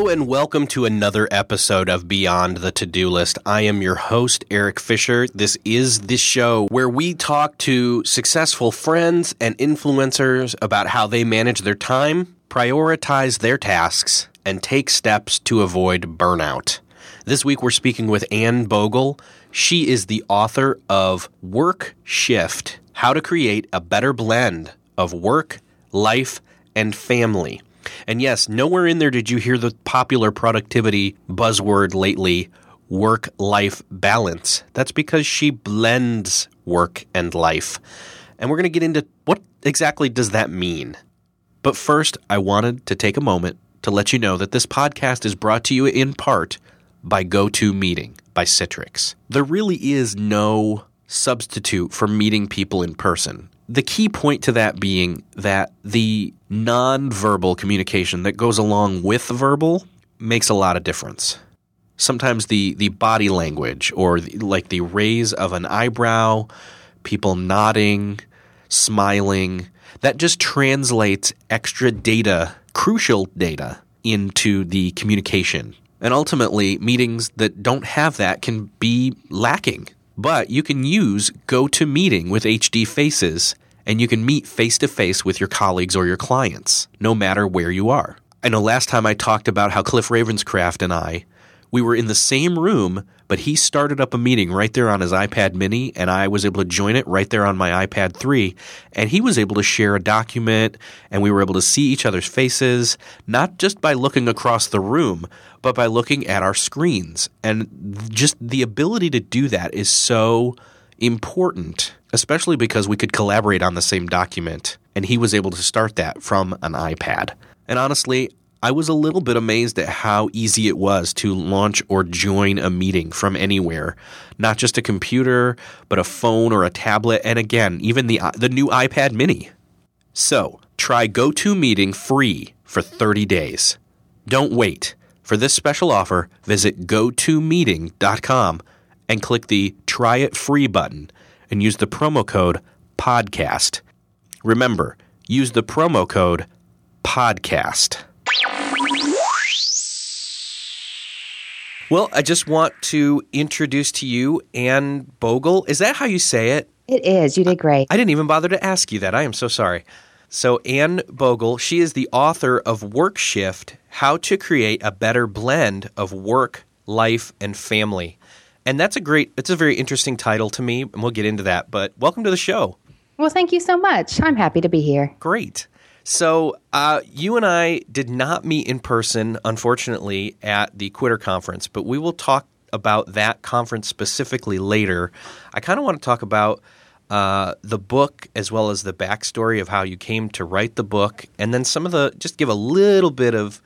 Hello and welcome to another episode of Beyond the To Do List. I am your host, Erik Fisher. This is the show where we talk to successful friends and influencers about how they manage their time, prioritize their tasks, and take steps to avoid burnout. This week we're speaking with Anne Bogel. She is the author of Work Shift How to Create a Better Blend of Work, Life, and Family. And yes, nowhere in there did you hear the popular productivity buzzword lately work life balance. That's because she blends work and life. And we're going to get into what exactly does that mean. But first, I wanted to take a moment to let you know that this podcast is brought to you in part by GoToMeeting by Citrix. There really is no substitute for meeting people in person. The key point to that being that the nonverbal communication that goes along with verbal makes a lot of difference. Sometimes the, the body language or the, like the raise of an eyebrow, people nodding, smiling, that just translates extra data, crucial data, into the communication. And ultimately, meetings that don't have that can be lacking. But you can use GoToMeeting with HD Faces and you can meet face to face with your colleagues or your clients, no matter where you are. I know last time I talked about how Cliff Ravenscraft and I, we were in the same room, but he started up a meeting right there on his iPad mini, and I was able to join it right there on my iPad 3. And he was able to share a document, and we were able to see each other's faces, not just by looking across the room, but by looking at our screens. And just the ability to do that is so important, especially because we could collaborate on the same document, and he was able to start that from an iPad. And honestly, I was a little bit amazed at how easy it was to launch or join a meeting from anywhere, not just a computer, but a phone or a tablet, and again, even the the new iPad mini. So, try GoToMeeting free for 30 days. Don't wait. For this special offer, visit gotomeeting.com and click the Try It Free button and use the promo code PODCAST. Remember, use the promo code PODCAST. Well, I just want to introduce to you Anne Bogel. Is that how you say it? It is. You did great. I didn't even bother to ask you that. I am so sorry. So, Anne Bogel, she is the author of Work Shift How to Create a Better Blend of Work, Life, and Family. And that's a great, it's a very interesting title to me, and we'll get into that. But welcome to the show. Well, thank you so much. I'm happy to be here. Great. So, uh, you and I did not meet in person, unfortunately, at the Quitter Conference, but we will talk about that conference specifically later. I kind of want to talk about uh, the book as well as the backstory of how you came to write the book, and then some of the just give a little bit of.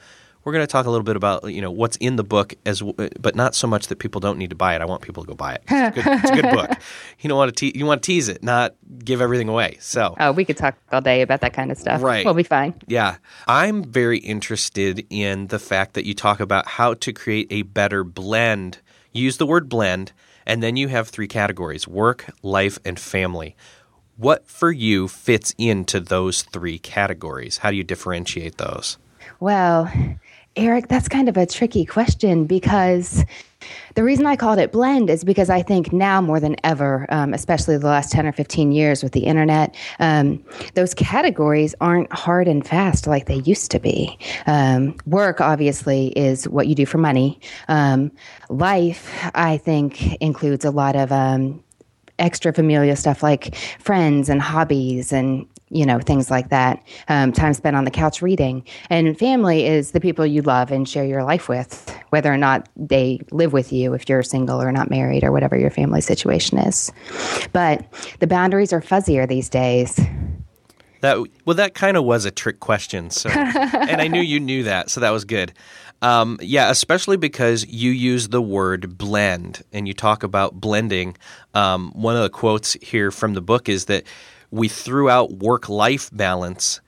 We're going to talk a little bit about you know what's in the book as, but not so much that people don't need to buy it. I want people to go buy it. It's a good, it's a good book. You don't want to te- you want to tease it, not give everything away. So Oh, we could talk all day about that kind of stuff. Right. We'll be fine. Yeah. I'm very interested in the fact that you talk about how to create a better blend. You use the word blend, and then you have three categories work, life, and family. What for you fits into those three categories? How do you differentiate those? Well, Erik, that's kind of a tricky question because the reason I called it blend is because I think now more than ever, um, especially the last 10 or 15 years with the internet, um, those categories aren't hard and fast like they used to be. Um, work, obviously, is what you do for money. Um, life, I think, includes a lot of um, extra familial stuff like friends and hobbies and you know things like that um, time spent on the couch reading and family is the people you love and share your life with whether or not they live with you if you're single or not married or whatever your family situation is but the boundaries are fuzzier these days That well, that kind of was a trick question. So, and I knew you knew that, so that was good. Um, yeah, especially because you use the word blend and you talk about blending. Um, one of the quotes here from the book is that we threw out work life balance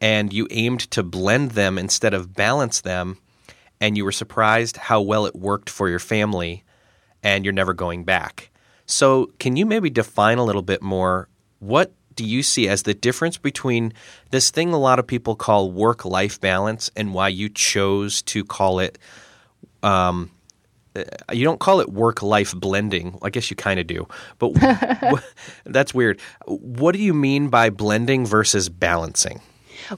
and you aimed to blend them instead of balance them, and you were surprised how well it worked for your family, and you're never going back. So, can you maybe define a little bit more what do you see as the difference between this thing a lot of people call work life balance and why you chose to call it? Um, you don't call it work life blending. I guess you kind of do, but that's weird. What do you mean by blending versus balancing?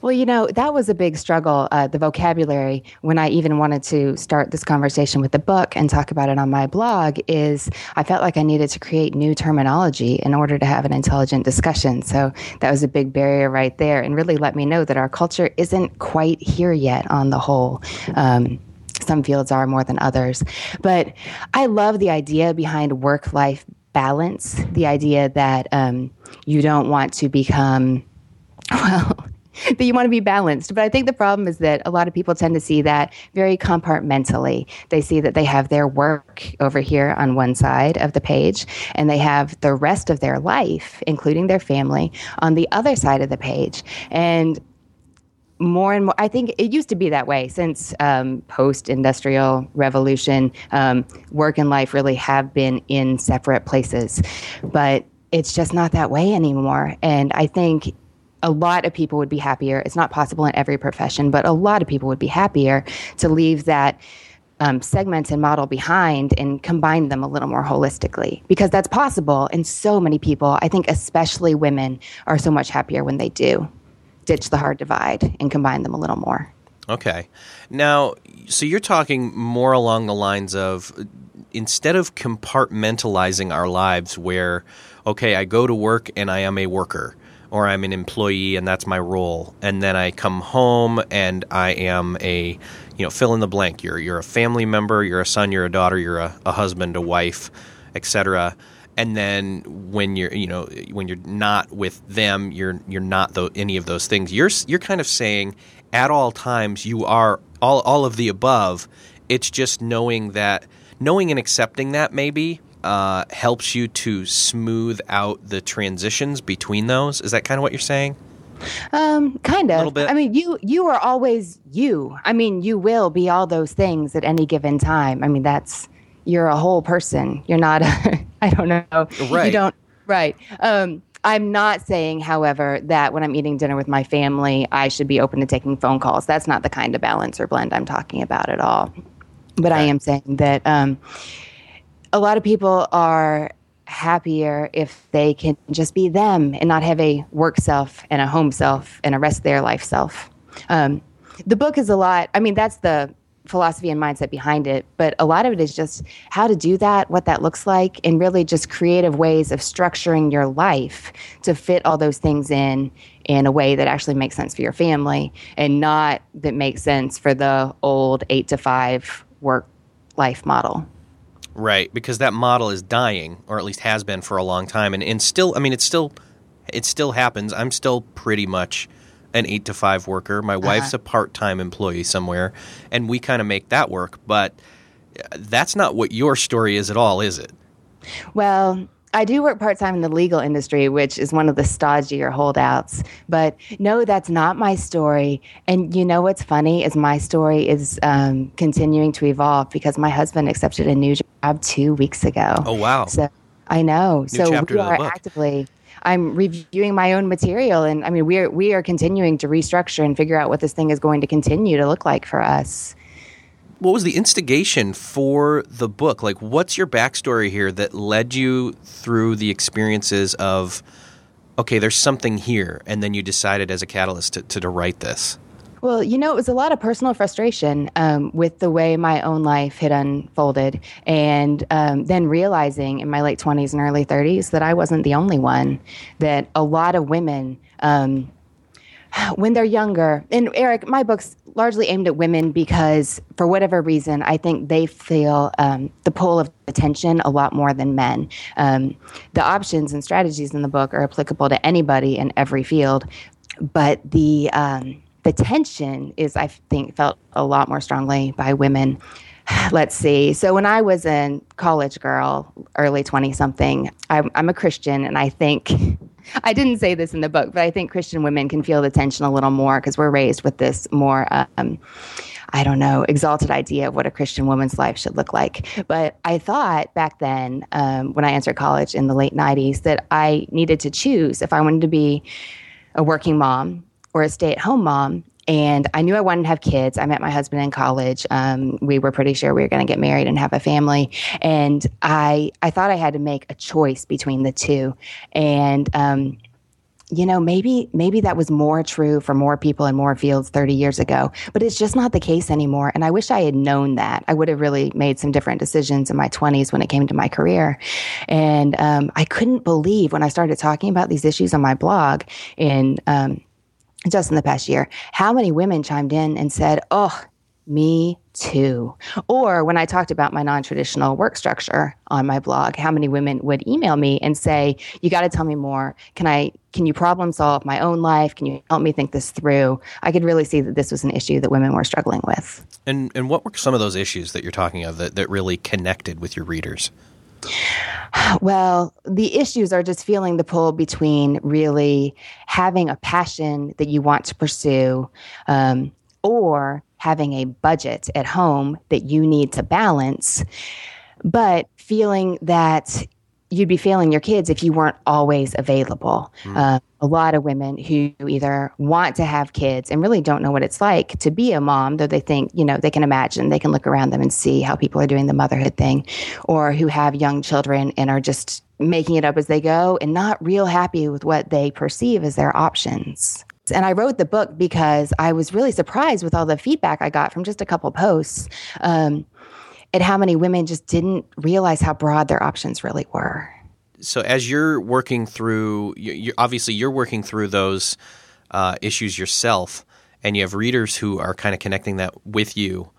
Well, you know, that was a big struggle, uh, the vocabulary, when I even wanted to start this conversation with the book and talk about it on my blog, is I felt like I needed to create new terminology in order to have an intelligent discussion. So that was a big barrier right there and really let me know that our culture isn't quite here yet on the whole. Um, some fields are more than others. But I love the idea behind work life balance, the idea that um, you don't want to become, well, that you want to be balanced. But I think the problem is that a lot of people tend to see that very compartmentally. They see that they have their work over here on one side of the page, and they have the rest of their life, including their family, on the other side of the page. And more and more, I think it used to be that way since um, post industrial revolution. Um, work and life really have been in separate places. But it's just not that way anymore. And I think a lot of people would be happier. It's not possible in every profession, but a lot of people would be happier to leave that um, segment and model behind and combine them a little more holistically because that's possible. And so many people, I think especially women, are so much happier when they do ditch the hard divide and combine them a little more. Okay. Now, so you're talking more along the lines of instead of compartmentalizing our lives where, okay, I go to work and I am a worker or I'm an employee and that's my role. And then I come home and I am a, you know, fill in the blank. You're you're a family member, you're a son, you're a daughter, you're a, a husband, a wife, etc. And then when you're, you know, when you're not with them, you're you're not the, any of those things. You're you're kind of saying at all times you are all all of the above. It's just knowing that, knowing and accepting that maybe uh, helps you to smooth out the transitions between those. Is that kind of what you're saying? Um, kind of. A little bit. I mean, you you are always you. I mean, you will be all those things at any given time. I mean, that's you're a whole person. You're not. I don't know. Right. You don't. Right. Um, I'm not saying, however, that when I'm eating dinner with my family, I should be open to taking phone calls. That's not the kind of balance or blend I'm talking about at all. But okay. I am saying that um, a lot of people are happier if they can just be them and not have a work self and a home self and a rest of their life self. Um, the book is a lot. I mean, that's the philosophy and mindset behind it, but a lot of it is just how to do that, what that looks like, and really just creative ways of structuring your life to fit all those things in in a way that actually makes sense for your family and not that makes sense for the old eight to five work life model. Right, because that model is dying, or at least has been for a long time, and, and still, I mean, it's still, it still happens. I'm still pretty much an eight to five worker. My uh-huh. wife's a part time employee somewhere, and we kind of make that work. But that's not what your story is at all, is it? Well, I do work part time in the legal industry, which is one of the stodgier holdouts. But no, that's not my story. And you know what's funny is my story is um, continuing to evolve because my husband accepted a new job two weeks ago. Oh wow! So I know. New so we are actively. I'm reviewing my own material, and I mean, we are we are continuing to restructure and figure out what this thing is going to continue to look like for us what was the instigation for the book? Like, what's your backstory here that led you through the experiences of, okay, there's something here, and then you decided as a catalyst to, to, to write this? Well, you know, it was a lot of personal frustration um, with the way my own life had unfolded. And um, then realizing in my late 20s and early 30s that I wasn't the only one, that a lot of women, um, when they're younger, and Erik, my book's largely aimed at women because, for whatever reason, I think they feel um, the pull of attention a lot more than men. Um, the options and strategies in the book are applicable to anybody in every field, but the um, the tension is, I think, felt a lot more strongly by women. Let's see. So when I was a college girl, early twenty something, I'm, I'm a Christian, and I think I didn't say this in the book, but I think Christian women can feel the tension a little more because we're raised with this more um, I don't know, exalted idea of what a Christian woman's life should look like. But I thought back then, um, when I entered college in the late 90s, that I needed to choose if I wanted to be a working mom or a stay at home mom. And I knew I wanted to have kids. I met my husband in college. Um, we were pretty sure we were going to get married and have a family. And I, I thought I had to make a choice between the two. And um, you know, maybe maybe that was more true for more people in more fields 30 years ago, but it's just not the case anymore. And I wish I had known that. I would have really made some different decisions in my 20s when it came to my career. And um, I couldn't believe when I started talking about these issues on my blog in um, just in the past year, how many women chimed in and said, "Oh, me too. Or when I talked about my non traditional work structure on my blog, how many women would email me and say, You got to tell me more. Can I, can you problem solve my own life? Can you help me think this through? I could really see that this was an issue that women were struggling with. And, and what were some of those issues that you're talking of that, that really connected with your readers? Well, the issues are just feeling the pull between really having a passion that you want to pursue um, or having a budget at home that you need to balance, but feeling that you'd be failing your kids if you weren't always available. Mm. Uh, a lot of women who either want to have kids and really don't know what it's like to be a mom, though they think, you know, they can imagine, they can look around them and see how people are doing the motherhood thing, or who have young children and are just making it up as they go and not real happy with what they perceive as their options. And I wrote the book because I was really surprised with all the feedback I got from just a couple posts um, at how many women just didn't realize how broad their options really were. So, as you're working through, you, obviously you're working through those uh, issues yourself, and you have readers who are kind of connecting that with you.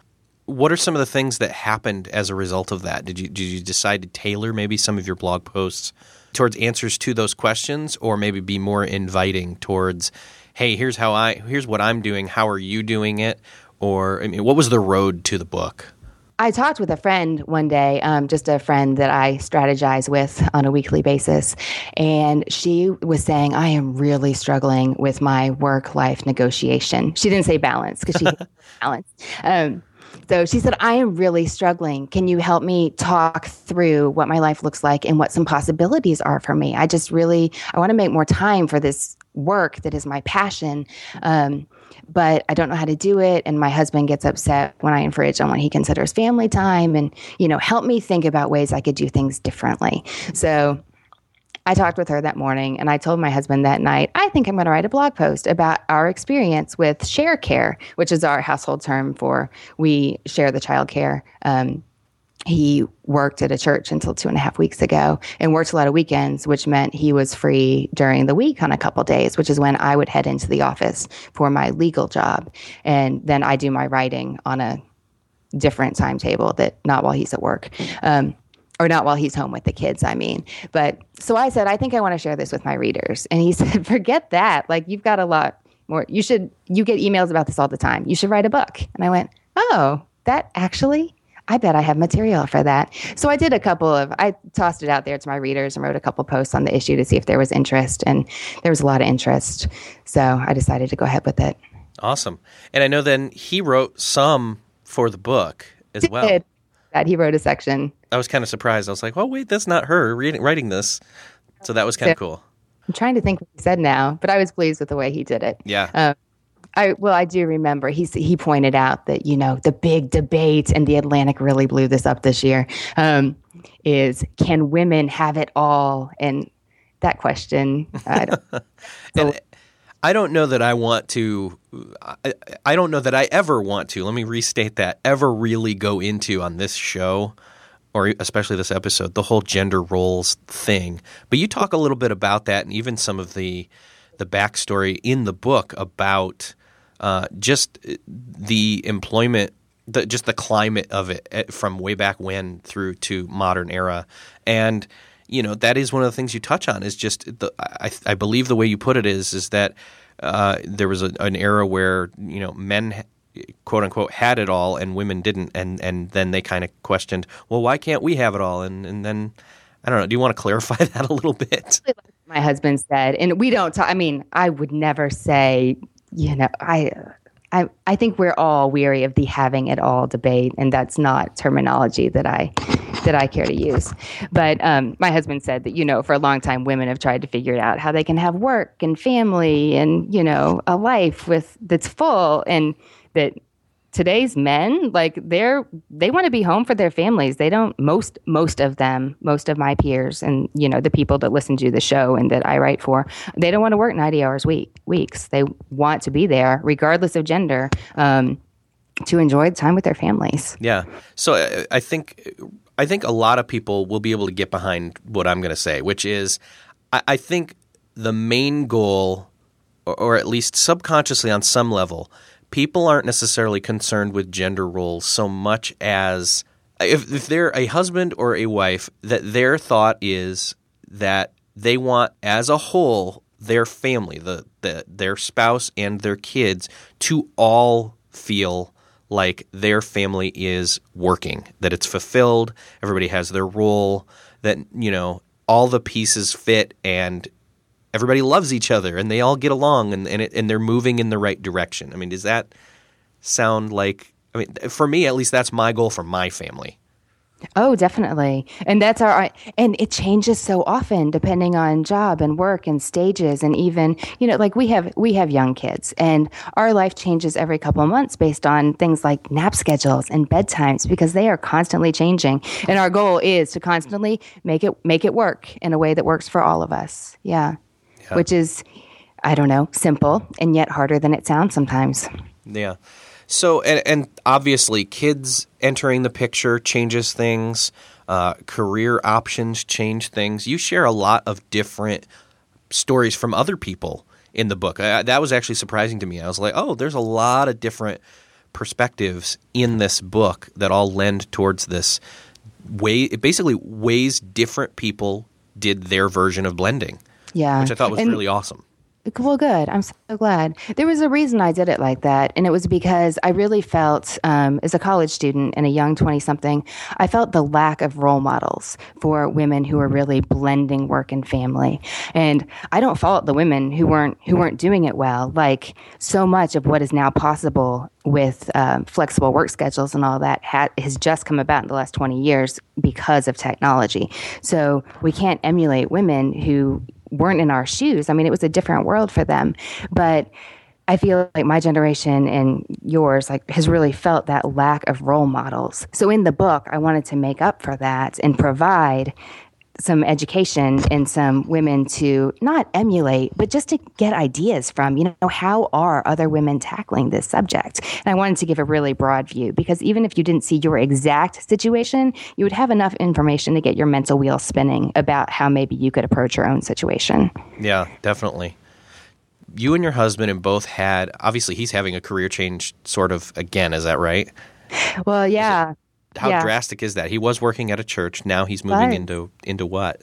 What are some of the things that happened as a result of that? Did you did you decide to tailor maybe some of your blog posts towards answers to those questions, or maybe be more inviting towards hey, here's how I here's what I'm doing. How are you doing it? Or I mean, what was the road to the book? I talked with a friend one day, um, just a friend that I strategize with on a weekly basis. And she was saying, I am really struggling with my work life negotiation. She didn't say balance because she balance. Um, so she said, I am really struggling. Can you help me talk through what my life looks like and what some possibilities are for me? I just really, I want to make more time for this work that is my passion. Um, but I don't know how to do it. And my husband gets upset when I infringe on what he considers family time and, you know, help me think about ways I could do things differently. So I talked with her that morning and I told my husband that night, I think I'm going to write a blog post about our experience with share care, which is our household term for we share the child care. Um, he worked at a church until two and a half weeks ago and worked a lot of weekends, which meant he was free during the week on a couple days, which is when I would head into the office for my legal job. And then I do my writing on a different timetable that not while he's at work. Um, or not while he's home with the kids, I mean. But so I said, I think I want to share this with my readers. And he said, forget that. Like, you've got a lot more. You should, you get emails about this all the time. You should write a book. And I went, oh, that actually I bet I have material for that. So I did a couple of, I tossed it out there to my readers and wrote a couple posts on the issue to see if there was interest. And there was a lot of interest. So I decided to go ahead with it. Awesome. And I know then he wrote some for the book as did. well. That he wrote a section. I was kind of surprised. I was like, "Oh, wait, that's not her reading, writing this." So that was kind of cool. I'm trying to think what he said now, but I was pleased with the way he did it. Yeah. Um, I well, I do remember he he pointed out that you know the big debate, and the Atlantic really blew this up this year. Um, is can women have it all? And that question, I don't. so, I don't know that I want to. I, I don't know that I ever want to. Let me restate that. Ever really go into on this show, or especially this episode, the whole gender roles thing. But you talk a little bit about that, and even some of the the backstory in the book about uh, just the employment, the, just the climate of it eh, from way back when through to modern era, and you know that is one of the things you touch on is just the I, I believe the way you put it is is that uh, there was a, an era where you know men quote unquote had it all and women didn't. And and then they kind of questioned well why can't we have it all? And and then I don't know do you want to clarify that a little bit? My husband said and we don't talk I mean I would never say you know, I I, I think we're all weary of the having it all debate, and that's not terminology that I that I care to use. But um, my husband said that you know for a long time women have tried to figure out how they can have work and family and you know a life with that's full, and that today's men like they're they want to be home for their families. They don't most most of them most of my peers and you know the people that listen to the show and that i write for they don't want to work 90 hours week weeks. They want to be there regardless of gender um, to enjoy time with their families. Yeah. So uh, i think i think a lot of people will be able to get behind what i'm going to say which is I, I think the main goal or, or at least subconsciously on some level people aren't necessarily concerned with gender roles so much as if, if they're a husband or a wife, that their thought is that they want, as a whole, their family, the, the their spouse and their kids, to all feel like their family is working, that it's fulfilled, everybody has their role, that you know all the pieces fit, and everybody loves each other and they all get along and and, it, and they're moving in the right direction. I mean, does that sound like? I mean, for me at least, that's my goal for my family. Oh, definitely. And that's our, and it changes so often depending on job and work and stages. And even, you know, like we have, we have young kids and our life changes every couple of months based on things like nap schedules and bedtimes because they are constantly changing. And our goal is to constantly make it, make it work in a way that works for all of us. Yeah yeah. which is, I don't know, simple and yet harder than it sounds sometimes. Yeah. So, and, and obviously, kids entering the picture changes things. Uh, career options change things. You share a lot of different stories from other people in the book. I, that was actually surprising to me. I was like, oh, there's a lot of different perspectives in this book that all lend towards this way. It basically ways different people did their version of blending. Yeah. Which I thought was and, really awesome. Well, good. I'm so glad. There was a reason I did it like that. And it was because I really felt, um, as a college student and a young 20 something, I felt the lack of role models for women who were really blending work and family. And I don't fault the women who weren't, who weren't doing it well. Like so much of what is now possible with um, flexible work schedules and all that ha- has just come about in the last 20 years because of technology. So we can't emulate women who weren't in our shoes. I mean, it was a different world for them. But I feel like my generation and yours like has really felt that lack of role models. So in the book, I wanted to make up for that and provide some education and some women to not emulate, but just to get ideas from, you know, how are other women tackling this subject? And I wanted to give a really broad view because even if you didn't see your exact situation, you would have enough information to get your mental wheel spinning about how maybe you could approach your own situation. Yeah, definitely. You and your husband have both had, obviously, he's having a career change sort of again, is that right? Well, yeah how yeah. drastic is that? He was working at a church. Now he's moving into into what?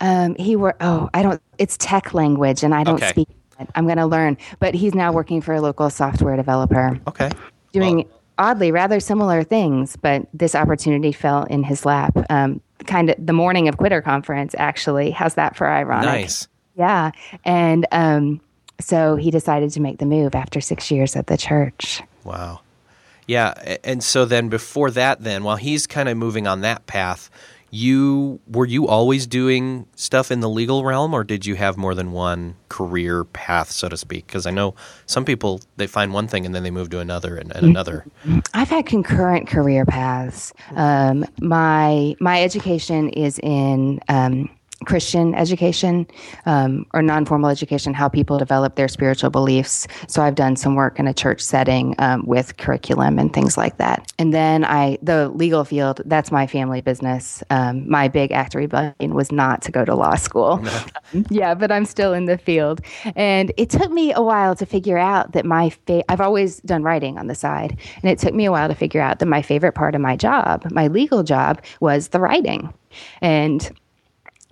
Um, he were oh I don't it's tech language and I don't okay. speak it. I'm going to learn. But he's now working for a local software developer. Okay. Doing well. oddly rather similar things, but this opportunity fell in his lap. Um, kind of the morning of Quitter conference actually. How's that for ironic? Nice. Yeah, and um, so he decided to make the move after six years at the church. Wow. Yeah, and so then before that, then while he's kind of moving on that path, you were you always doing stuff in the legal realm, or did you have more than one career path, so to speak? Because I know some people they find one thing and then they move to another and, and another. I've had concurrent career paths. Um, my my education is in. Um, Christian education um, or non formal education, how people develop their spiritual beliefs. So I've done some work in a church setting um, with curriculum and things like that. And then I, the legal field, that's my family business. Um, my big act rebellion was not to go to law school. No. yeah, but I'm still in the field. And it took me a while to figure out that my, fa- I've always done writing on the side. And it took me a while to figure out that my favorite part of my job, my legal job, was the writing. And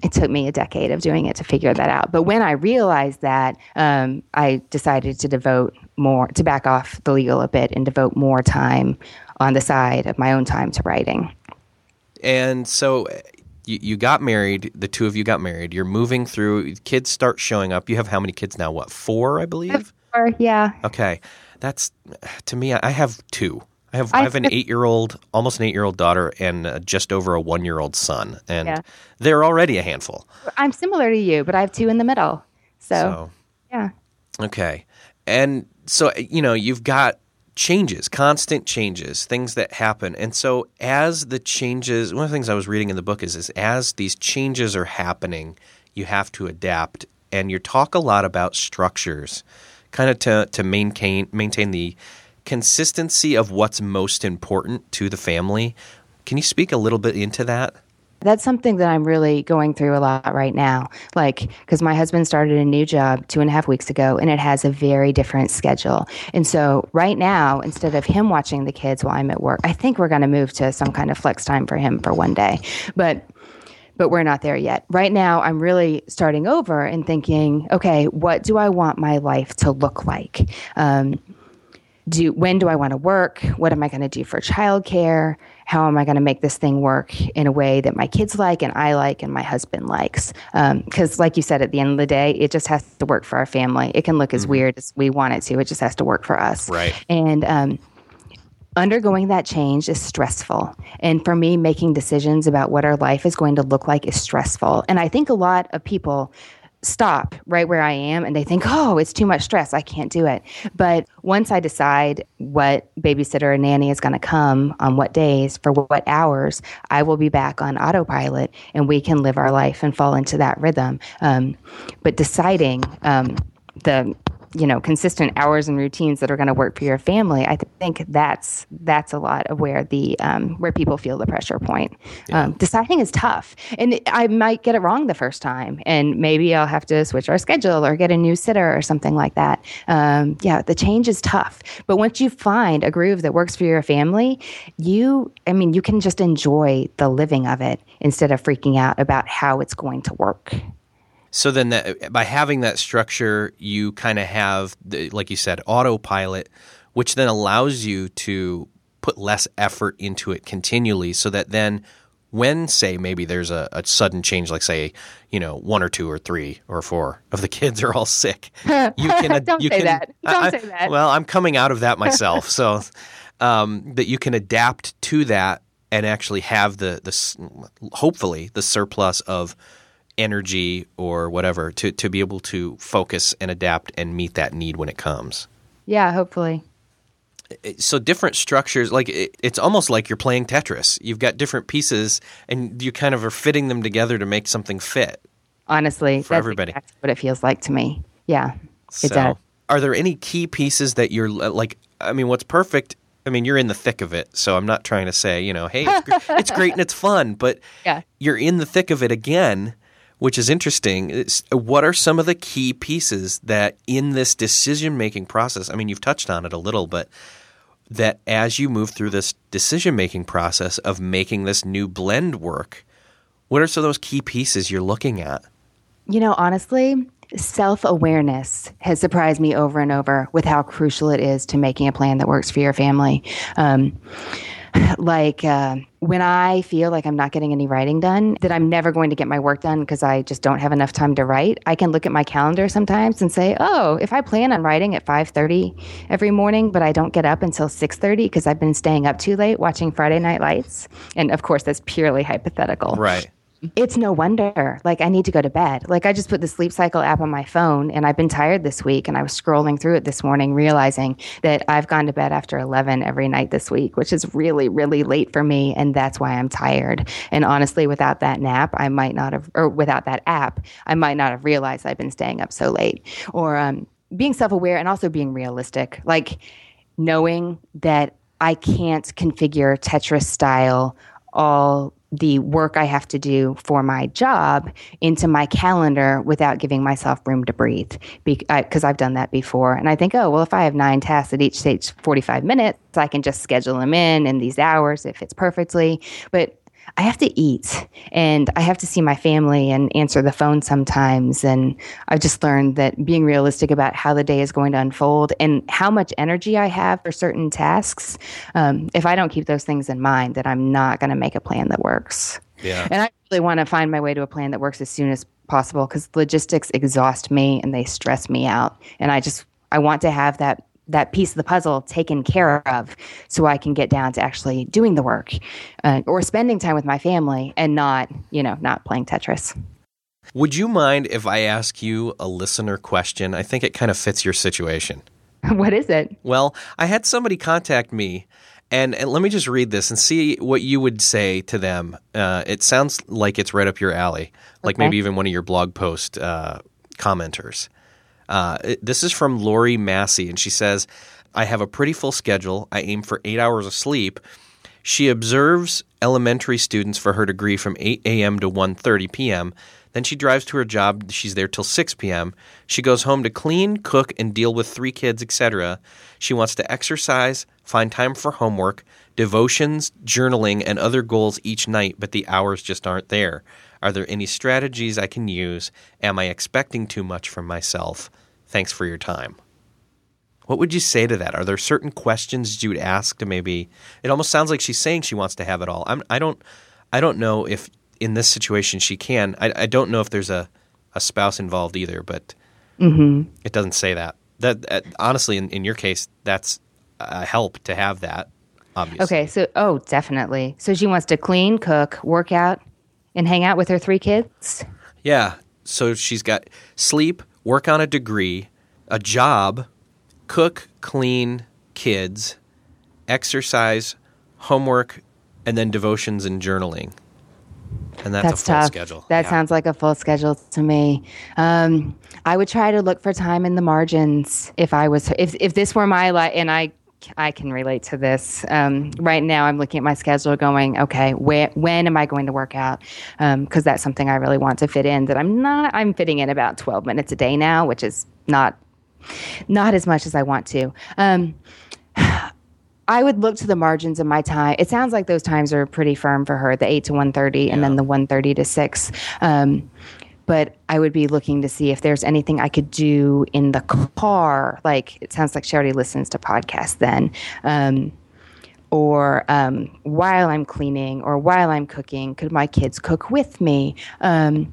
it took me a decade of doing it to figure that out. But when I realized that, um, I decided to devote more, to back off the legal a bit and devote more time on the side of my own time to writing. And so you, you got married, the two of you got married, you're moving through, kids start showing up. You have how many kids now? What, four, I believe? Four, yeah. Okay. That's to me. I have two. I have I, I have an eight year old, almost an eight year old daughter, and uh, just over a one year old son, and yeah. they're already a handful. I'm similar to you, but I have two in the middle. So, so yeah. Okay, and so you know you've got changes, constant changes, things that happen. And so as the changes, one of the things I was reading in the book is, is as these changes are happening, you have to adapt. And you talk a lot about structures, kind of to, to maintain maintain the consistency of what's most important to the family. Can you speak a little bit into that? That's something that I'm really going through a lot right now. Like, because my husband started a new job two and a half weeks ago and it has a very different schedule. And so, right now, instead of him watching the kids while I'm at work, I think we're going to move to some kind of flex time for him for one day. But but we're not there yet. Right now, I'm really starting over and thinking, okay, what do I want my life to look like? Um, do when do I want to work? What am I going to do for childcare? How am I going to make this thing work in a way that my kids like and I like and my husband likes? Because, um, like you said, at the end of the day, it just has to work for our family. It can look as mm-hmm. weird as we want it to. It just has to work for us. Right. And um, undergoing that change is stressful. And for me, making decisions about what our life is going to look like is stressful. And I think a lot of people stop right where I am and they think, oh, it's too much stress. I can't do it. But once I decide what babysitter or nanny is going to come on what days for what hours, I will be back on autopilot and we can live our life and fall into that rhythm. Um, but deciding um, the you know consistent hours and routines that are going to work for your family i think that's that's a lot of where the um, where people feel the pressure point. Yeah. um, deciding is tough and i might get it wrong the first time and maybe i'll have to switch our schedule or get a new sitter or something like that. Um, yeah the change is tough but once you find a groove that works for your family you i mean you can just enjoy the living of it instead of freaking out about how it's going to work so then, that, by having that structure, you kind of have, the, like you said, autopilot, which then allows you to put less effort into it continually, so that then, when say maybe there's a, a sudden change, like say, you know, one or two or three or four of the kids are all sick, you can. Don't you say can, that. Don't I, say that. Well, I'm coming out of that myself, so um, that you can adapt to that and actually have the the hopefully the surplus of energy or whatever to, to be able to focus and adapt and meet that need when it comes. Yeah, hopefully. So different structures, like it, it's almost like you're playing Tetris. You've got different pieces, and you kind of are fitting them together to make something fit. Honestly, for everybody, what it feels like to me. Yeah, so, it does. Are there any key pieces that you're uh, like? I mean, what's perfect I mean, you're in the thick of it, so I'm not trying to say, you know, hey, it's, great, it's great and it's fun, but yeah. you're in the thick of it again which is interesting. What are some of the key pieces that in this decision making process? I mean, you've touched on it a little, but that as you move through this decision making process of making this new blend work, what are some of those key pieces you're looking at? You know, honestly, self awareness has surprised me over and over with how crucial it is to making a plan that works for your family. Um, like uh, when I feel like I'm not getting any writing done, that I'm never going to get my work done because I just don't have enough time to write, I can look at my calendar sometimes and say, "Oh, if I plan on writing at 5:30 every morning, but I don't get up until 6:30 because I've been staying up too late watching Friday Night Lights," and of course that's purely hypothetical. Right it's no wonder. Like, I need to go to bed. Like, I just put the sleep cycle app on my phone and I've been tired this week. And I was scrolling through it this morning, realizing that I've gone to bed after 11 every night this week, which is really, really late for me. And that's why I'm tired. And honestly, without that nap, I might not have, or without that app, I might not have realized I've been staying up so late. Or um, being self aware and also being realistic. Like, knowing that I can't configure Tetris style all the work I have to do for my job into my calendar without giving myself room to breathe. Because I've done that before. And I think, oh, well, if I have nine tasks that each takes 45 minutes, I can just schedule them in in these hours if it's perfectly. But I have to eat and I have to see my family and answer the phone sometimes. And I've just learned that being realistic about how the day is going to unfold and how much energy I have for certain tasks, um, if I don't keep those things in mind, that I'm not going to make a plan that works. Yeah. And I really want to find my way to a plan that works as soon as possible because logistics exhaust me and they stress me out. And I just, I want to have that that piece of the puzzle taken care of so I can get down to actually doing the work uh, or spending time with my family and not, you know, not playing Tetris. Would you mind if I ask you a listener question? I think it kind of fits your situation. what is it? Well, I had somebody contact me, and, and let me just read this and see what you would say to them. Uh, it sounds like it's right up your alley, like Okay. maybe even one of your blog post uh, commenters. Uh, it- this is from Lori Massey, and she says, I have a pretty full schedule. I aim for eight hours of sleep. She observes elementary students for her degree from 8 a.m. to 1.30 p.m. Then she drives to her job. She's there till 6 p.m. She goes home to clean, cook, and deal with three kids, etc. She wants to exercise, find time for homework, devotions, journaling, and other goals each night, but the hours just aren't there. Are there any strategies I can use? Am I expecting too much from myself? Thanks for your time. What would you say to that? Are there certain questions you would ask to maybe? It almost sounds like she's saying she wants to have it all. I'm, I don't. I don't know if in this situation she can. I, I don't know if there's a, a spouse involved either, but it doesn't say that. That uh, honestly, in, in your case, that's a help to have that. Obviously. Okay, so oh, definitely. So she wants to clean, cook, work out, and hang out with her three kids. Yeah. So she's got sleep, work on a degree, a job, cook, clean, kids, exercise, homework, and then devotions and journaling. And that's, That's a full tough. schedule. That Yeah. sounds like a full schedule to me. Um, I would try to look for time in the margins if I was if if this were my life, and I I can relate to this. Um, right now, I'm looking at my schedule, going, okay, where when am I going to work out? Because that's something I really want to fit in. That I'm not. I'm fitting in about 12 minutes a day now, which is not not as much as I want to. Um, I would look to the margins of my time. It sounds like those times are pretty firm for her, the 8 to 1.30 and then the 1.30 to 6. Um, but I would be looking to see if there's anything I could do in the car. Like, it sounds like she already listens to podcasts then. Um, or um, while I'm cleaning or while I'm cooking, could my kids cook with me? Um,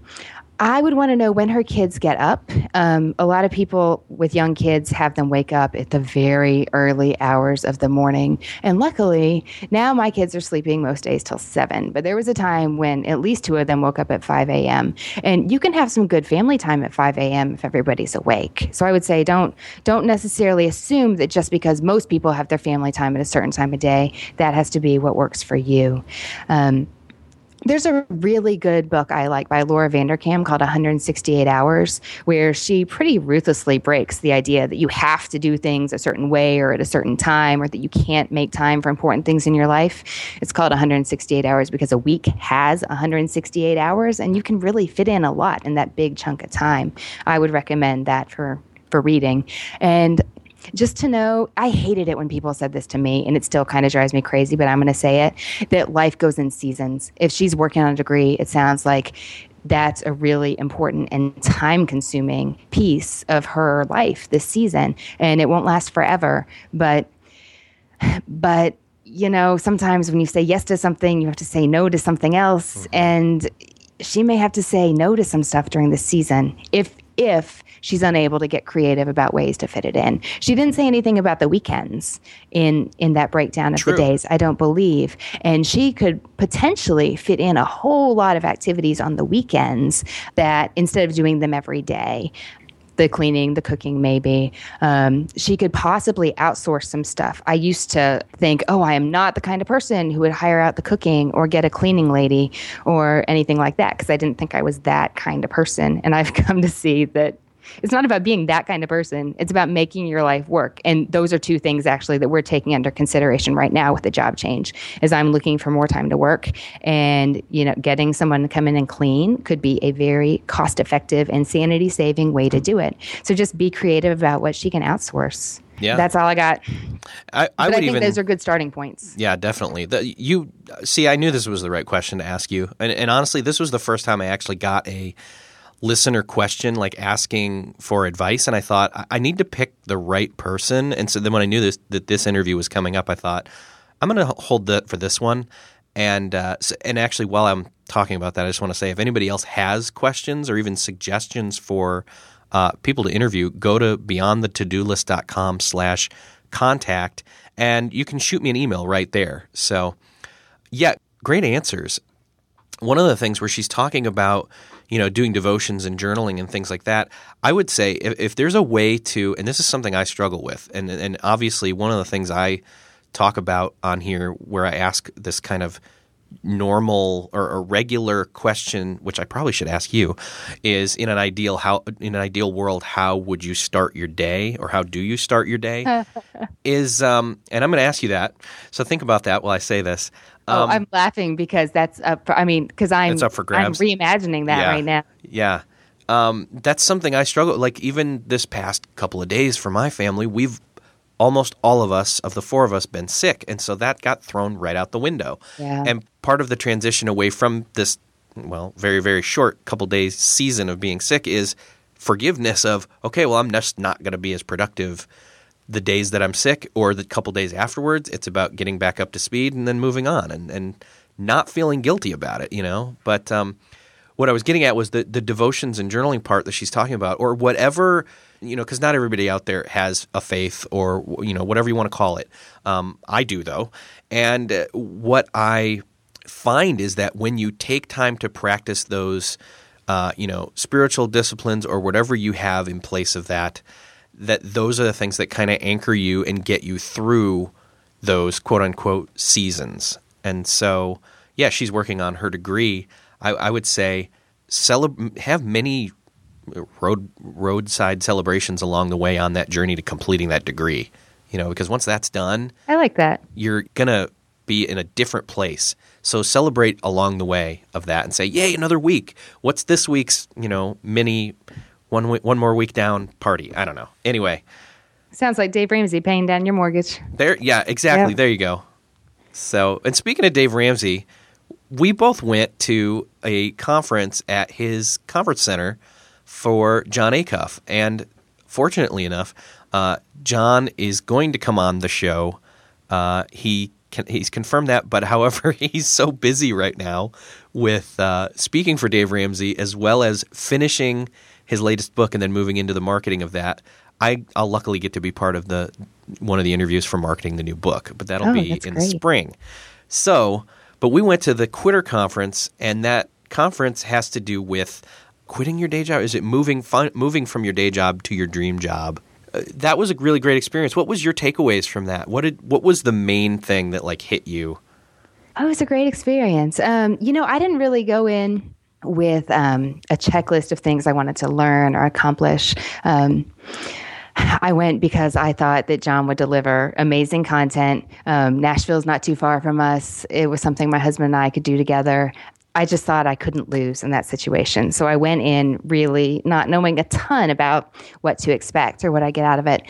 I would want to know when her kids get up. Um, a lot of people with young kids have them wake up at the very early hours of the morning. And luckily, now my kids are sleeping most days till seven. But there was a time when at least two of them woke up at 5 a.m. And you can have some good family time at 5 a.m. if everybody's awake. So I would say don't don't necessarily assume that just because most people have their family time at a certain time of day, that has to be what works for you. Um, there's a really good book I like by Laura Vanderkam called 168 Hours, where she pretty ruthlessly breaks the idea that you have to do things a certain way or at a certain time, or that you can't make time for important things in your life. It's called 168 Hours because a week has 168 hours, and you can really fit in a lot in that big chunk of time. I would recommend that for for reading. And just to know, I hated it when people said this to me, and it still kind of drives me crazy, but I'm going to say it that life goes in seasons. If she's working on a degree, it sounds like that's a really important and time consuming piece of her life this season, and it won't last forever. But, but, you know, sometimes when you say yes to something, you have to say no to something else. Mm-hmm. And she may have to say no to some stuff during the season if if she's unable to get creative about ways to fit it in. She didn't say anything about the weekends in in that breakdown of True. the days, I don't believe. And she could potentially fit in a whole lot of activities on the weekends that instead of doing them every day, the cleaning, the cooking, maybe. Um, she could possibly outsource some stuff. I used to think, oh, I am not the kind of person who would hire out the cooking or get a cleaning lady or anything like that because I didn't think I was that kind of person. And I've come to see that it's not about being that kind of person. It's about making your life work. And those are two things actually that we're taking under consideration right now with the job change. Is I'm looking for more time to work and you know getting someone to come in and clean could be a very cost effective and sanity saving way to do it. So just be creative about what she can outsource. Yeah. That's all I got. I, I But I, think even. those are good starting points. Yeah, definitely. The, you see, I knew this was the right question to ask you, and, and honestly, this was the first time I actually got a listener question, like asking for advice, and I thought I, I need to pick the right person. And so then when I knew this that this interview was coming up, I thought I'm going to hold that for this one. And uh, so, and actually, while I'm talking about that, I just want to say if anybody else has questions or even suggestions for uh, people to interview, go to beyondthetodolist.com slash contact and you can shoot me an email right there. So, yeah, great answers. One of the things where she's talking about, you know, doing devotions and journaling and things like that, I would say if, if there's a way to, and this is something I struggle with, and and obviously one of the things I talk about on here where I ask this kind of normal or a regular question, which I probably should ask you, is in an ideal how in an ideal world, how would you start your day, or how do you start your day? is um, and I'm going to ask you that. So think about that while I say this. Oh, um, oh, I'm laughing because that's up. For, I mean, because I'm it's up for grabs. I'm reimagining that yeah. right now. Yeah. Um, that's something I struggle. Like even this past couple of days for my family, we've almost all of us, of the four of us, been sick. And so that got thrown right out the window. Yeah. And part of the transition away from this, well, very, very short couple days season of being sick is forgiveness of, okay, well, I'm just not going to be as productive the days that I'm sick or the couple days afterwards. It's about getting back up to speed and then moving on and, and not feeling guilty about it, you know? But um, what I was getting at was the, the devotions and journaling part that she's talking about or whatever – you know, because not everybody out there has a faith or you know whatever you want to call it. Um, I do though, and uh, what I find is that when you take time to practice those, uh, you know, spiritual disciplines or whatever you have in place of that, that those are the things that kind of anchor you and get you through those quote unquote seasons. And so, yeah, she's working on her degree. I, I would say celeb- have many road roadside celebrations along the way on that journey to completing that degree. You know, because once that's done, I like that. You're gonna be in a different place. So celebrate along the way of that and say, "Yay, another week! What's this week's you know mini one one more week down party?" I don't know. Anyway, sounds like Dave Ramsey paying down your mortgage. There, yeah, exactly. There you go. So, and speaking of Dave Ramsey, we both went to a conference at his conference center for Jon Acuff. And fortunately enough, uh, Jon is going to come on the show. Uh, he can, he's confirmed that, but however, he's so busy right now with uh, speaking for Dave Ramsey as well as finishing his latest book and then moving into the marketing of that. I, will luckily get to be part of the one of the interviews for marketing the new book, but that'll oh, be in great. spring. So, but we went to the Quitter conference, and that conference has to do with quitting your day job? Is it moving fun, moving from your day job to your dream job? Uh, that was a really great experience. What was your takeaways from that? What did what was the main thing that like hit you? Oh, it was a great experience. Um, you know, I didn't really go in with um, a checklist of things I wanted to learn or accomplish. Um, I went because I thought that Jon would deliver amazing content. Um, Nashville's not too far from us. It was something my husband and I could do together. I just thought I couldn't lose in that situation. So I went in really not knowing a ton about what to expect or what I get out of it.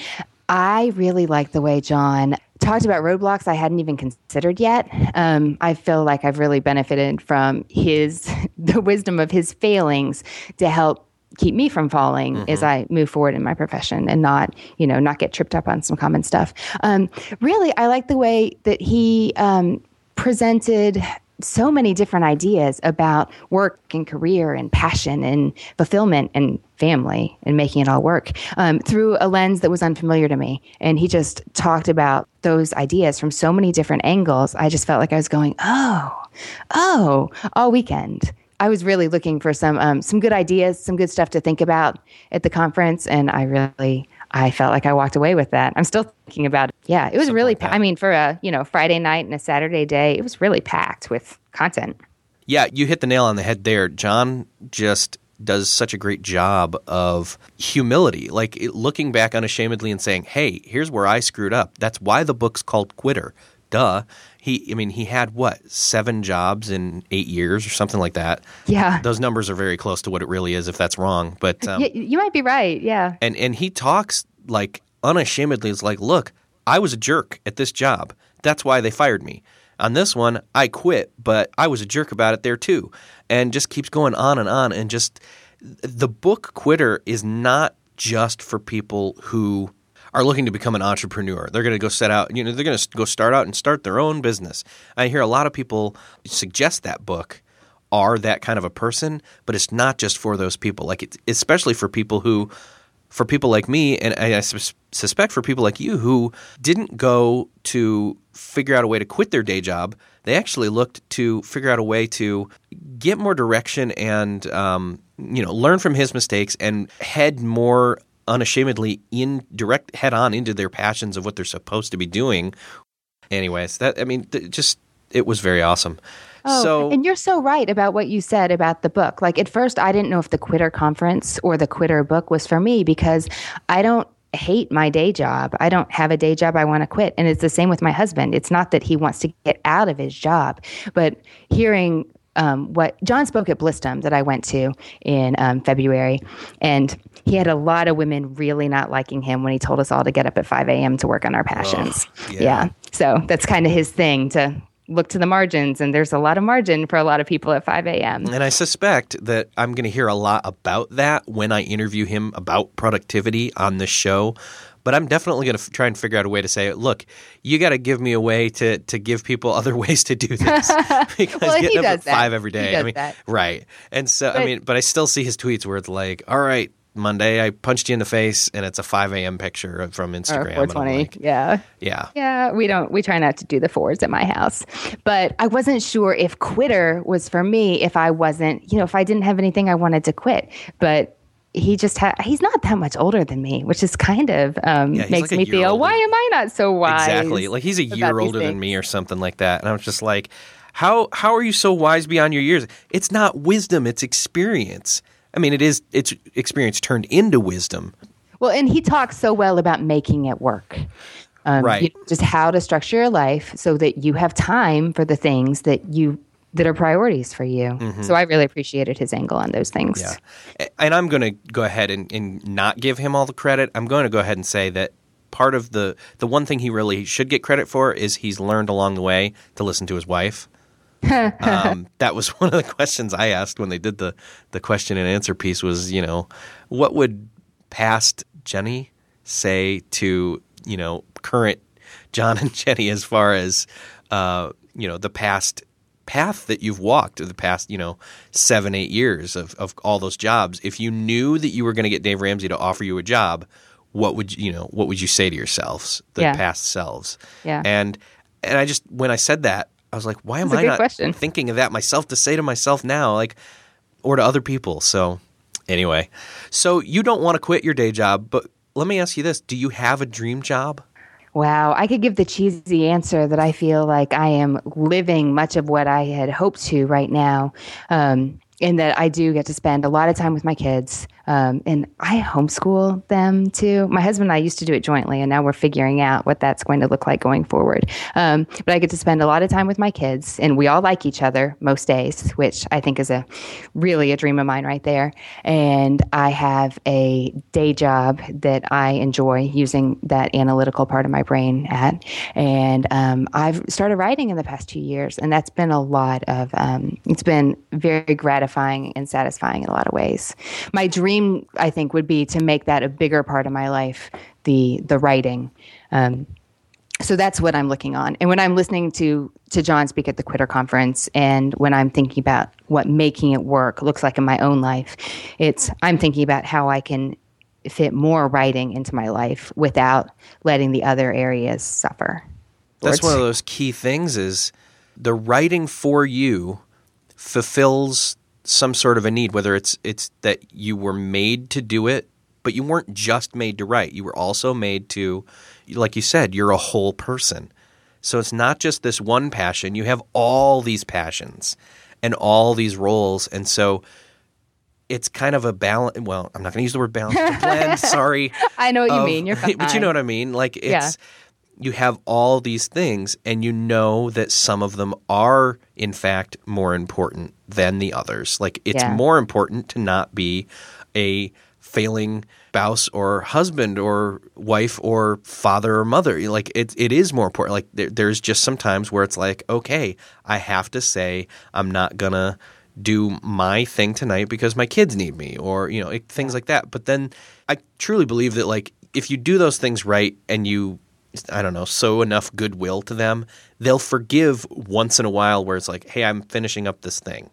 I really like the way Jon talked about roadblocks I hadn't even considered yet. Um, I feel like I've really benefited from his the wisdom of his failings to help keep me from falling mm-hmm. as I move forward in my profession and not, you know, not get tripped up on some common stuff. Um, really, I like the way that he um, presented so many different ideas about work and career and passion and fulfillment and family and making it all work um, through a lens that was unfamiliar to me. And he just talked about those ideas from so many different angles. I just felt like I was going, oh, oh, all weekend. I was really looking for some um, some good ideas, some good stuff to think about at the conference, and I really I felt like I walked away with that. I'm still thinking about it. Yeah, it was Something really. Like I mean, for a you know Friday night and a Saturday day, it was really packed with content. Yeah, you hit the nail on the head there. Jon just does such a great job of humility, like looking back unashamedly and saying, "Hey, here's where I screwed up." That's why the book's called Quitter. Duh. He, I mean, he had what seven jobs in eight years or something like that. Yeah, those numbers are very close to what it really is. If that's wrong, but um, you, you might be right. Yeah, and and he talks like unashamedly. It's like, look, I was a jerk at this job. That's why they fired me. On this one, I quit, but I was a jerk about it there too, and just keeps going on and on. And just the book Quitter is not just for people who are looking to become an entrepreneur. They're going to go set out, you know, they're going to go start out and start their own business. I hear a lot of people suggest that book are that kind of a person, but it's not just for those people. Like, especially for people who, for people like me, and I sus- suspect for people like you who didn't go to figure out a way to quit their day job. They actually looked to figure out a way to get more direction and, um, you know, learn from his mistakes and head more unashamedly in direct head on into their passions of what they're supposed to be doing. Anyways, that I mean, th- just it was very awesome. Oh, so and you're so right about what you said about the book. Like at first, I didn't know if the Quitter Conference or the Quitter book was for me because I don't hate my day job. I don't have a day job I want to quit. And it's the same with my husband. It's not that he wants to get out of his job, but hearing um, what Jon spoke at Blissdom that I went to in um, February, and he had a lot of women really not liking him when he told us all to get up at 5 a.m. to work on our passions. yeah. yeah. So that's kind of his thing to look to the margins, and there's a lot of margin for a lot of people at 5 a.m. And I suspect that I'm going to hear a lot about that when I interview him about productivity on the show. But I'm definitely going to f- try and figure out a way to say, look, you got to give me a way to to give people other ways to do this because Well, he getting up does at that. five every day. I mean, that. right? And so I mean, but I still see his tweets where it's like, all right. Monday, I punched you in the face, and it's a 5 a.m. picture from Instagram. and I'm 420. like, yeah. yeah, Yeah, we don't we try not to do the fours at my house. But I wasn't sure if quitter was for me if I wasn't, you know, if I didn't have anything I wanted to quit. But he just had he's not that much older than me, which is kind of um, Yeah, makes like me feel older. why am I not so wise? Exactly. Like he's a year older than me or something like that. And I was just like, how how are you so wise beyond your years? It's not wisdom, it's experience. I mean, it is it's experience turned into wisdom. Well, and he talks so well about making it work. Um, Right. you know, just how to structure your life so that you have time for the things that you that are priorities for you. So I really appreciated his angle on those things. Mm-hmm. Yeah. And I'm going to go ahead and, and not give him all the credit. I'm going to go ahead and say that part of the the one thing he really should get credit for is he's learned along the way to listen to his wife. um, that was one of the questions I asked when they did the the question and answer piece was, you know, what would past Jenny say to, you know, current Jon and Jenny as far as uh, you know, the past path that you've walked over the past, you know, seven, eight years of, of all those jobs. If you knew that you were going to get Dave Ramsey to offer you a job, what would you, you know, what would you say to yourselves, the Yeah. past selves? Yeah. And and I just when I said that, I was like, why am I not question. thinking of that myself to say to myself now, like, or to other people? So anyway, so you don't want to quit your day job, but let me ask you this: Do you have a dream job? Wow, I could give the cheesy answer that I feel like I am living much of what I had hoped to right now. Um, in that I do get to spend a lot of time with my kids. Um, and I homeschool them too. My husband and I used to do it jointly, and now we're figuring out what that's going to look like going forward. Um, but I get to spend a lot of time with my kids, and we all like each other most days, which I think is a really a dream of mine right there. And I have a day job that I enjoy using that analytical part of my brain at. And um, I've started writing in the past two years, and that's been a lot of, um, it's been very gratifying and satisfying in a lot of ways. My dream, I think, would be to make that a bigger part of my life, the, the writing. Um, so that's what I'm looking on. And when I'm listening to to Jon speak at the Quitter conference, and when I'm thinking about what making it work looks like in my own life, it's I'm thinking about how I can fit more writing into my life without letting the other areas suffer. That's one of those key things is the writing for you fulfills some sort of a need, whether it's it's that you were made to do it, but you weren't just made to write. You were also made to like you said, you're a whole person. So it's not just this one passion, you have all these passions and all these roles. And so it's kind of a balance. Well, I'm not going to use the word balance. blend, sorry I know what you mean. You're fine. but you know what I mean. Like it's Yeah. You have all these things, and you know that some of them are in fact more important than the others. Like it's Yeah. more important to not be a failing spouse or husband or wife or father or mother. Like it, it is more important. Like there, there's just some times where it's like, okay, I have to say I'm not gonna do my thing tonight because my kids need me or you know it, things like that but then i truly believe that like if you do those things right and you i don't know sow enough goodwill to them they'll forgive once in a while where it's like hey i'm finishing up this thing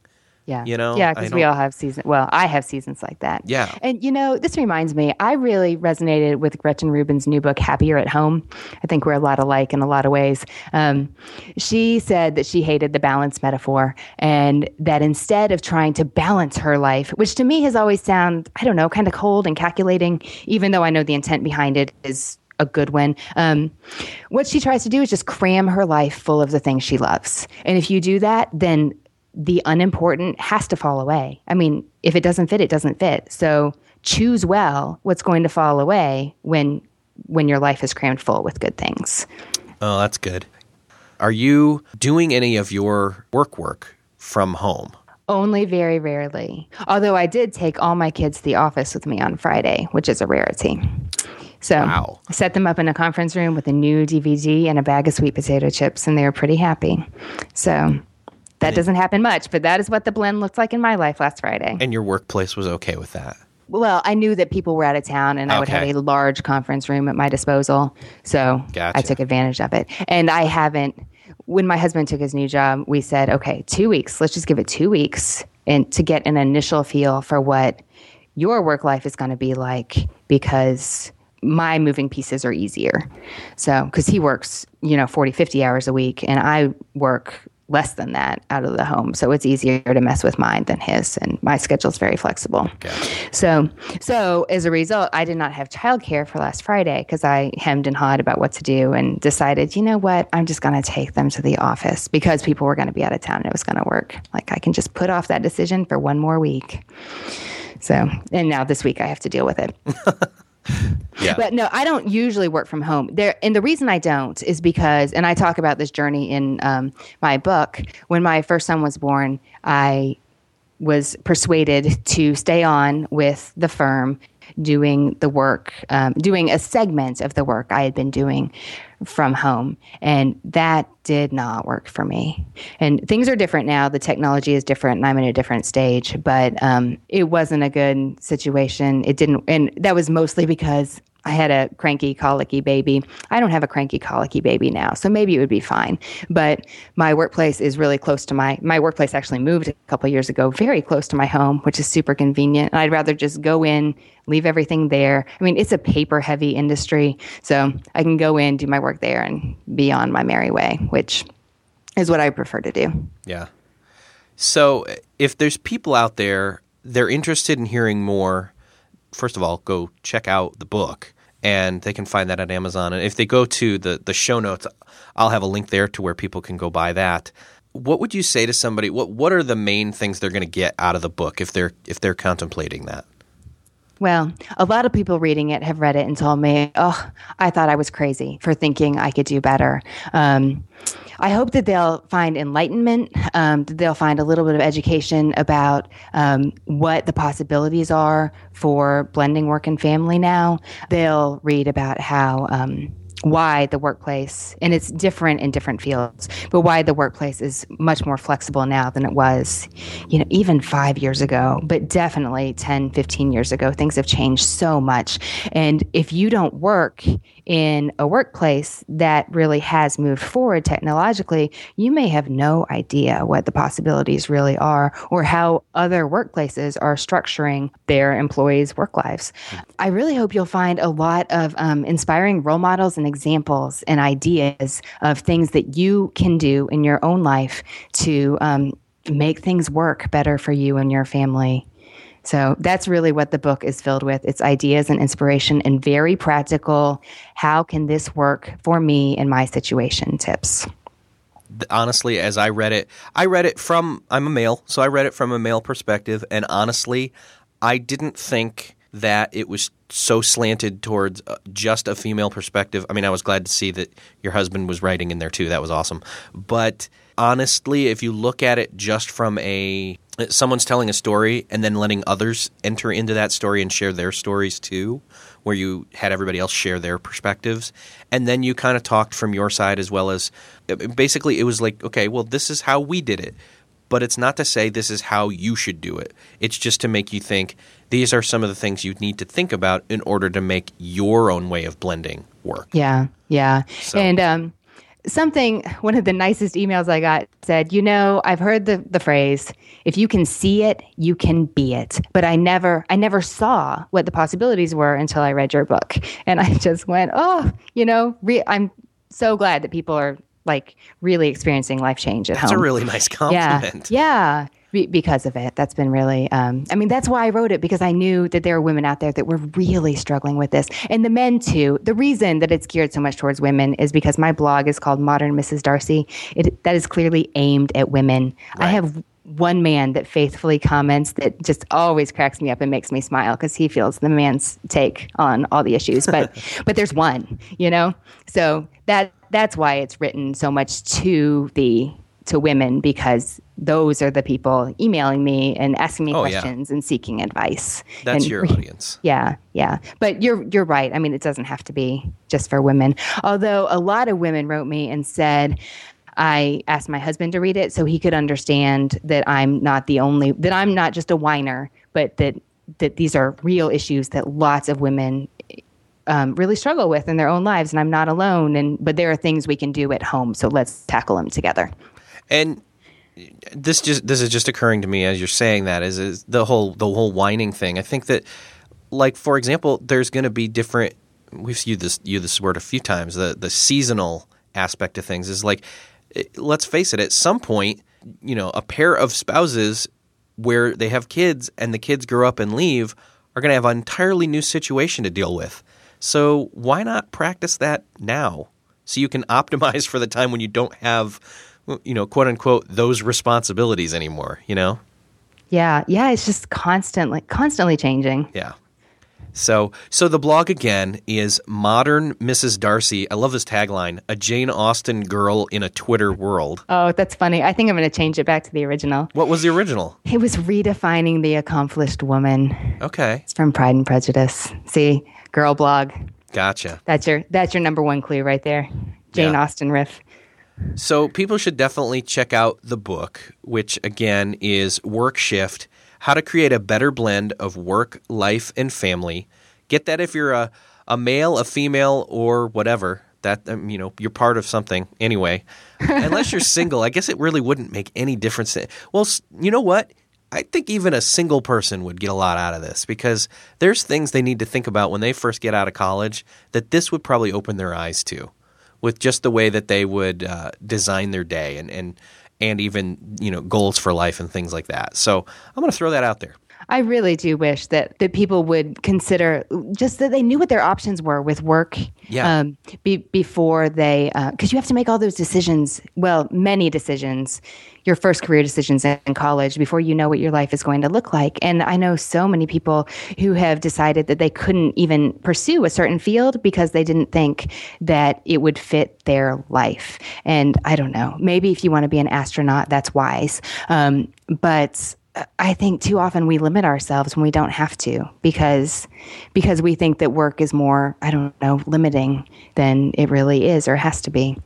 Yeah. You know? Yeah, because we all have seasons. Well, I have seasons like that. Yeah. And you know, this reminds me, I really resonated with Gretchen Rubin's new book, Happier at Home. I think we're a lot alike in a lot of ways. Um, she said that she hated the balance metaphor and that instead of trying to balance her life, which to me has always sounded, I don't know, kind of cold and calculating, even though I know the intent behind it is a good one. Um, what she tries to do is just cram her life full of the things she loves. And if you do that, then the unimportant has to fall away. I mean, if it doesn't fit, it doesn't fit. So choose well what's going to fall away when when your life is crammed full with good things. Oh, that's good. Are you doing any of your work work from home? Only very rarely. Although I did take all my kids to the office with me on Friday, which is a rarity. So Wow. I set them up in a conference room with a new DVD and a bag of sweet potato chips, and they were pretty happy. So that doesn't happen much, but that is what the blend looked like in my life last Friday. And your workplace was okay with that? Well, I knew that people were out of town and I would have a large conference room at my disposal. So I took advantage of it. And I haven't, when my husband took his new job, we said, okay, two weeks, let's just give it two weeks and to get an initial feel for what your work life is going to be like because my moving pieces are easier. So, because he works, you know, 40, 50 hours a week and I work less than that out of the home. So it's easier to mess with mine than his. And my schedule's very flexible. So, so as a result, I did not have childcare for last Friday because I hemmed and hawed about what to do and decided, you know what, I'm just going to take them to the office because people were going to be out of town and it was going to work. Like I can just put off that decision for one more week. So, and now this week I have to deal with it. Yeah. But no, I don't usually work from home. There, and the reason I don't is because, and I talk about this journey in um, my book. When my first son was born, I was persuaded to stay on with the firm doing the work, um, doing a segment of the work I had been doing from home. And that did not work for me. And things are different now. The technology is different and I'm in a different stage, but um, it wasn't a good situation. It didn't, and that was mostly because I had a cranky, colicky baby. I don't have a cranky, colicky baby now, so maybe it would be fine. But my workplace is really close to my my workplace. Actually, moved a couple years ago, very close to my home, which is super convenient. And I'd rather just go in, leave everything there. I mean, it's a paper heavy industry, so I can go in, do my work there, and be on my merry way, which is what I prefer to do. Yeah. So if there's people out there, they're interested in hearing more, first of all, go check out the book and they can find that at Amazon. And if they go to the, the show notes, I'll have a link there to where people can go buy that. What would you say to somebody? What what are the main things they're going to get out of the book if they're if they're contemplating that? Well, a lot of people reading it have read it and told me, oh, I thought I was crazy for thinking I could do better. Um, I hope that they'll find enlightenment, um, that they'll find a little bit of education about um, what the possibilities are for blending work and family now. They'll read about how. Why the workplace, and it's different in different fields, but why the workplace is much more flexible now than it was, you know, even five years ago, but definitely 10, 15 years ago. Things have changed so much. And if you don't work in a workplace that really has moved forward technologically, you may have no idea what the possibilities really are or how other workplaces are structuring their employees' work lives. I really hope you'll find a lot of um, inspiring role models and examples and ideas of things that you can do in your own life to um, make things work better for you and your family. So that's really what the book is filled with. It's ideas and inspiration and very practical. How can this work for me in my situation tips? honestly, as I read it, I read it from I'm a male, so I read it from a male perspective, and honestly, I didn't think that it was so slanted towards uh, just a female perspective. I mean, I was glad to see that your husband was writing in there too. That was awesome. But honestly, if you look at it just from a someone's telling a story and then letting others enter into that story and share their stories too, where you had everybody else share their perspectives, and then you kind of talked from your side as well as basically it was like, okay, well, this is how we did it. But it's not to say this is how you should do it. It's just to make you think these are some of the things you need to think about in order to make your own way of blending work. Yeah, yeah. So- And um, something, one of the nicest emails I got said, You know, I've heard the, the phrase, if you can see it, you can be it. But I never, I never saw what the possibilities were until I read your book. And I just went, Oh, you know, re- I'm so glad that people are like really experiencing life change at That's home. a really nice compliment. Yeah. Yeah. Be- because of it. That's been really, um, I mean, that's why I wrote it because I knew that there are women out there that were really struggling with this. And the men too. The reason that it's geared so much towards women is because my blog is called Modern Mrs. Darcy. It, that is clearly aimed at women. I have one man that faithfully comments that just always cracks me up and makes me smile because he feels the man's take on all the issues. But but there's one, you know. So that that's why it's written so much to the to women because those are the people emailing me and asking me Oh, yeah. questions and seeking advice. That's And your audience. yeah, yeah. But you're you're right. I mean, it doesn't have to be just for women. Although a lot of women wrote me and said I asked my husband to read it so he could understand that I'm not the only that I'm not just a whiner, but that that these are real issues that lots of women um, really struggle with in their own lives, and I'm not alone. And but there are things we can do at home, so let's tackle them together. And this just this is just occurring to me as you're saying that is, is the whole the whole whining thing. I think that like for example, there's going to be different. We've used this used this word a few times. The the seasonal aspect of things is like, let's face it. At some point, you know, a pair of spouses where they have kids and the kids grow up and leave are going to have an entirely new situation to deal with. So why not practice that now? So you can optimize for the time when you don't have, you know, quote unquote, those responsibilities anymore. You know? Yeah, yeah. It's just constantly constantly changing. Yeah. So, so the blog again is Modern Mrs. Darcy. I love this tagline: "A Jane Austen girl in a Twitter world." Oh, that's funny. I think I'm going to change it back to the original. What was the original? It was redefining the accomplished woman. Okay, It's from Pride and Prejudice. See, girl blog. gotcha. That's your that's your number one clue right there. Jane Yeah. Austen riff. So people should definitely check out the book, which again is Work Shift: How to Create a Better Blend of Work, Life, and Family. Get that if you're a a male, a female, or whatever. That um, you know you're part of something anyway. Unless you're single, I guess it really wouldn't make any difference. Well, you know what? I think even a single person would get a lot out of this because there's things they need to think about when they first get out of college that this would probably open their eyes to with just the way that they would uh, design their day and, and and even you know goals for life and things like that. So I'm going to throw that out there. I really do wish that, that people would consider just that they knew what their options were with work Yeah. um, be, before they, because you have to make all those decisions, well, many decisions, your first career decisions in college before you know what your life is going to look like. And I know so many people who have decided that they couldn't even pursue a certain field because they didn't think that it would fit their life. And I don't know, maybe if you want to be an astronaut, that's wise. Um, but I think too often we limit ourselves when we don't have to because because we think that work is more I don't know limiting than it really is or has to be.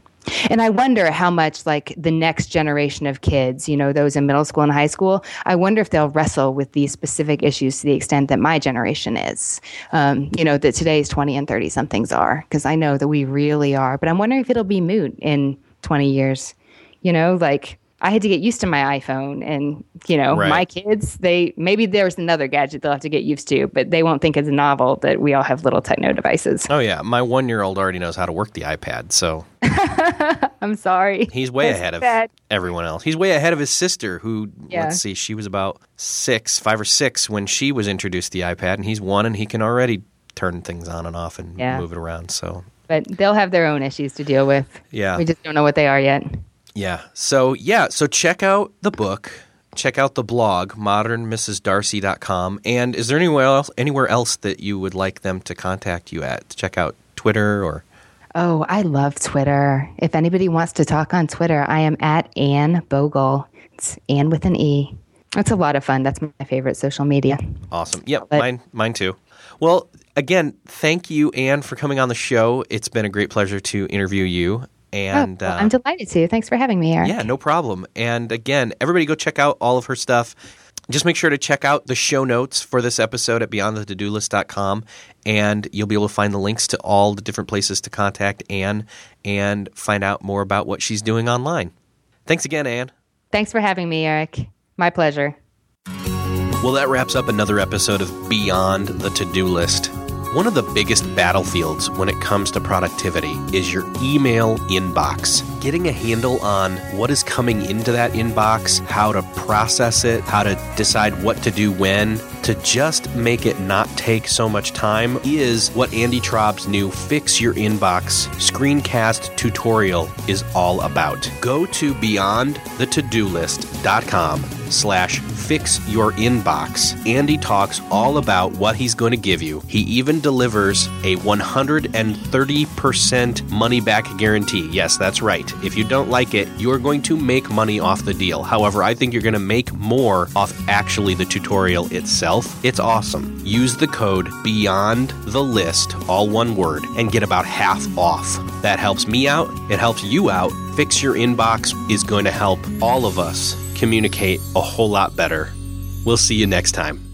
And I wonder how much like the next generation of kids, you know, those in middle school and high school, I wonder if they'll wrestle with these specific issues to the extent that my generation is. Um, you know, that today's 20 and 30 somethings are, because I know that we really are. But I'm wondering if it'll be moot in 20 years. You know, like I had to get used to my iPhone, and you know, Right. my kids, they maybe there's another gadget they'll have to get used to, but they won't think it's novel that we all have little techno devices. Oh yeah, my one year old already knows how to work the iPad, so I'm sorry. he's way That's ahead of bad. everyone else. He's way ahead of his sister, who Yeah. let's see, she was about six, five or six when she was introduced to the iPad, and he's one, and he can already turn things on and off and Yeah. move it around. So But they'll have their own issues to deal with. Yeah. We just don't know what they are yet. Yeah. So yeah, so check out the book, check out the blog, modernmrsdarcy.com. And is there anywhere else anywhere else that you would like them to contact you at? Check out Twitter or Oh, I love Twitter. If anybody wants to talk on Twitter, I am at Anne Bogel. It's Anne with an E. It's a lot of fun. That's my favorite social media. Awesome. Yep, But- mine mine too. Well, again, thank you, Anne, for coming on the show. It's been a great pleasure to interview you. And oh, well, uh, I'm delighted to. Thanks for having me, Erik. Yeah, no problem. And again, everybody go check out all of her stuff. just make sure to check out the show notes for this episode at beyondthetodolist.com and you'll be able to find the links to all the different places to contact Anne and find out more about what she's doing online. Thanks again, Anne. Thanks for having me, Erik. My pleasure. Well, that wraps up another episode of Beyond the To Do List. One of the biggest battlefields when it comes to productivity is your email inbox. Getting a handle on what is coming into that inbox, how to process it, how to decide what to do when, to just make it not take so much time is what Andy Traub's new Fix Your Inbox screencast tutorial is all about. Go to beyondthetodolist.com slash fix your inbox. Andy talks all about what he's going to give you. He even delivers a 130% money back guarantee. Yes, that's right. If you don't like it, you are going to make money off the deal. However, I think you're going to make more off actually the tutorial itself. It's awesome. Use the code beyond the list, all one word, and get about half off. That helps me out. It helps you out. Fix your inbox is going to help all of us communicate a whole lot better. We'll see you next time.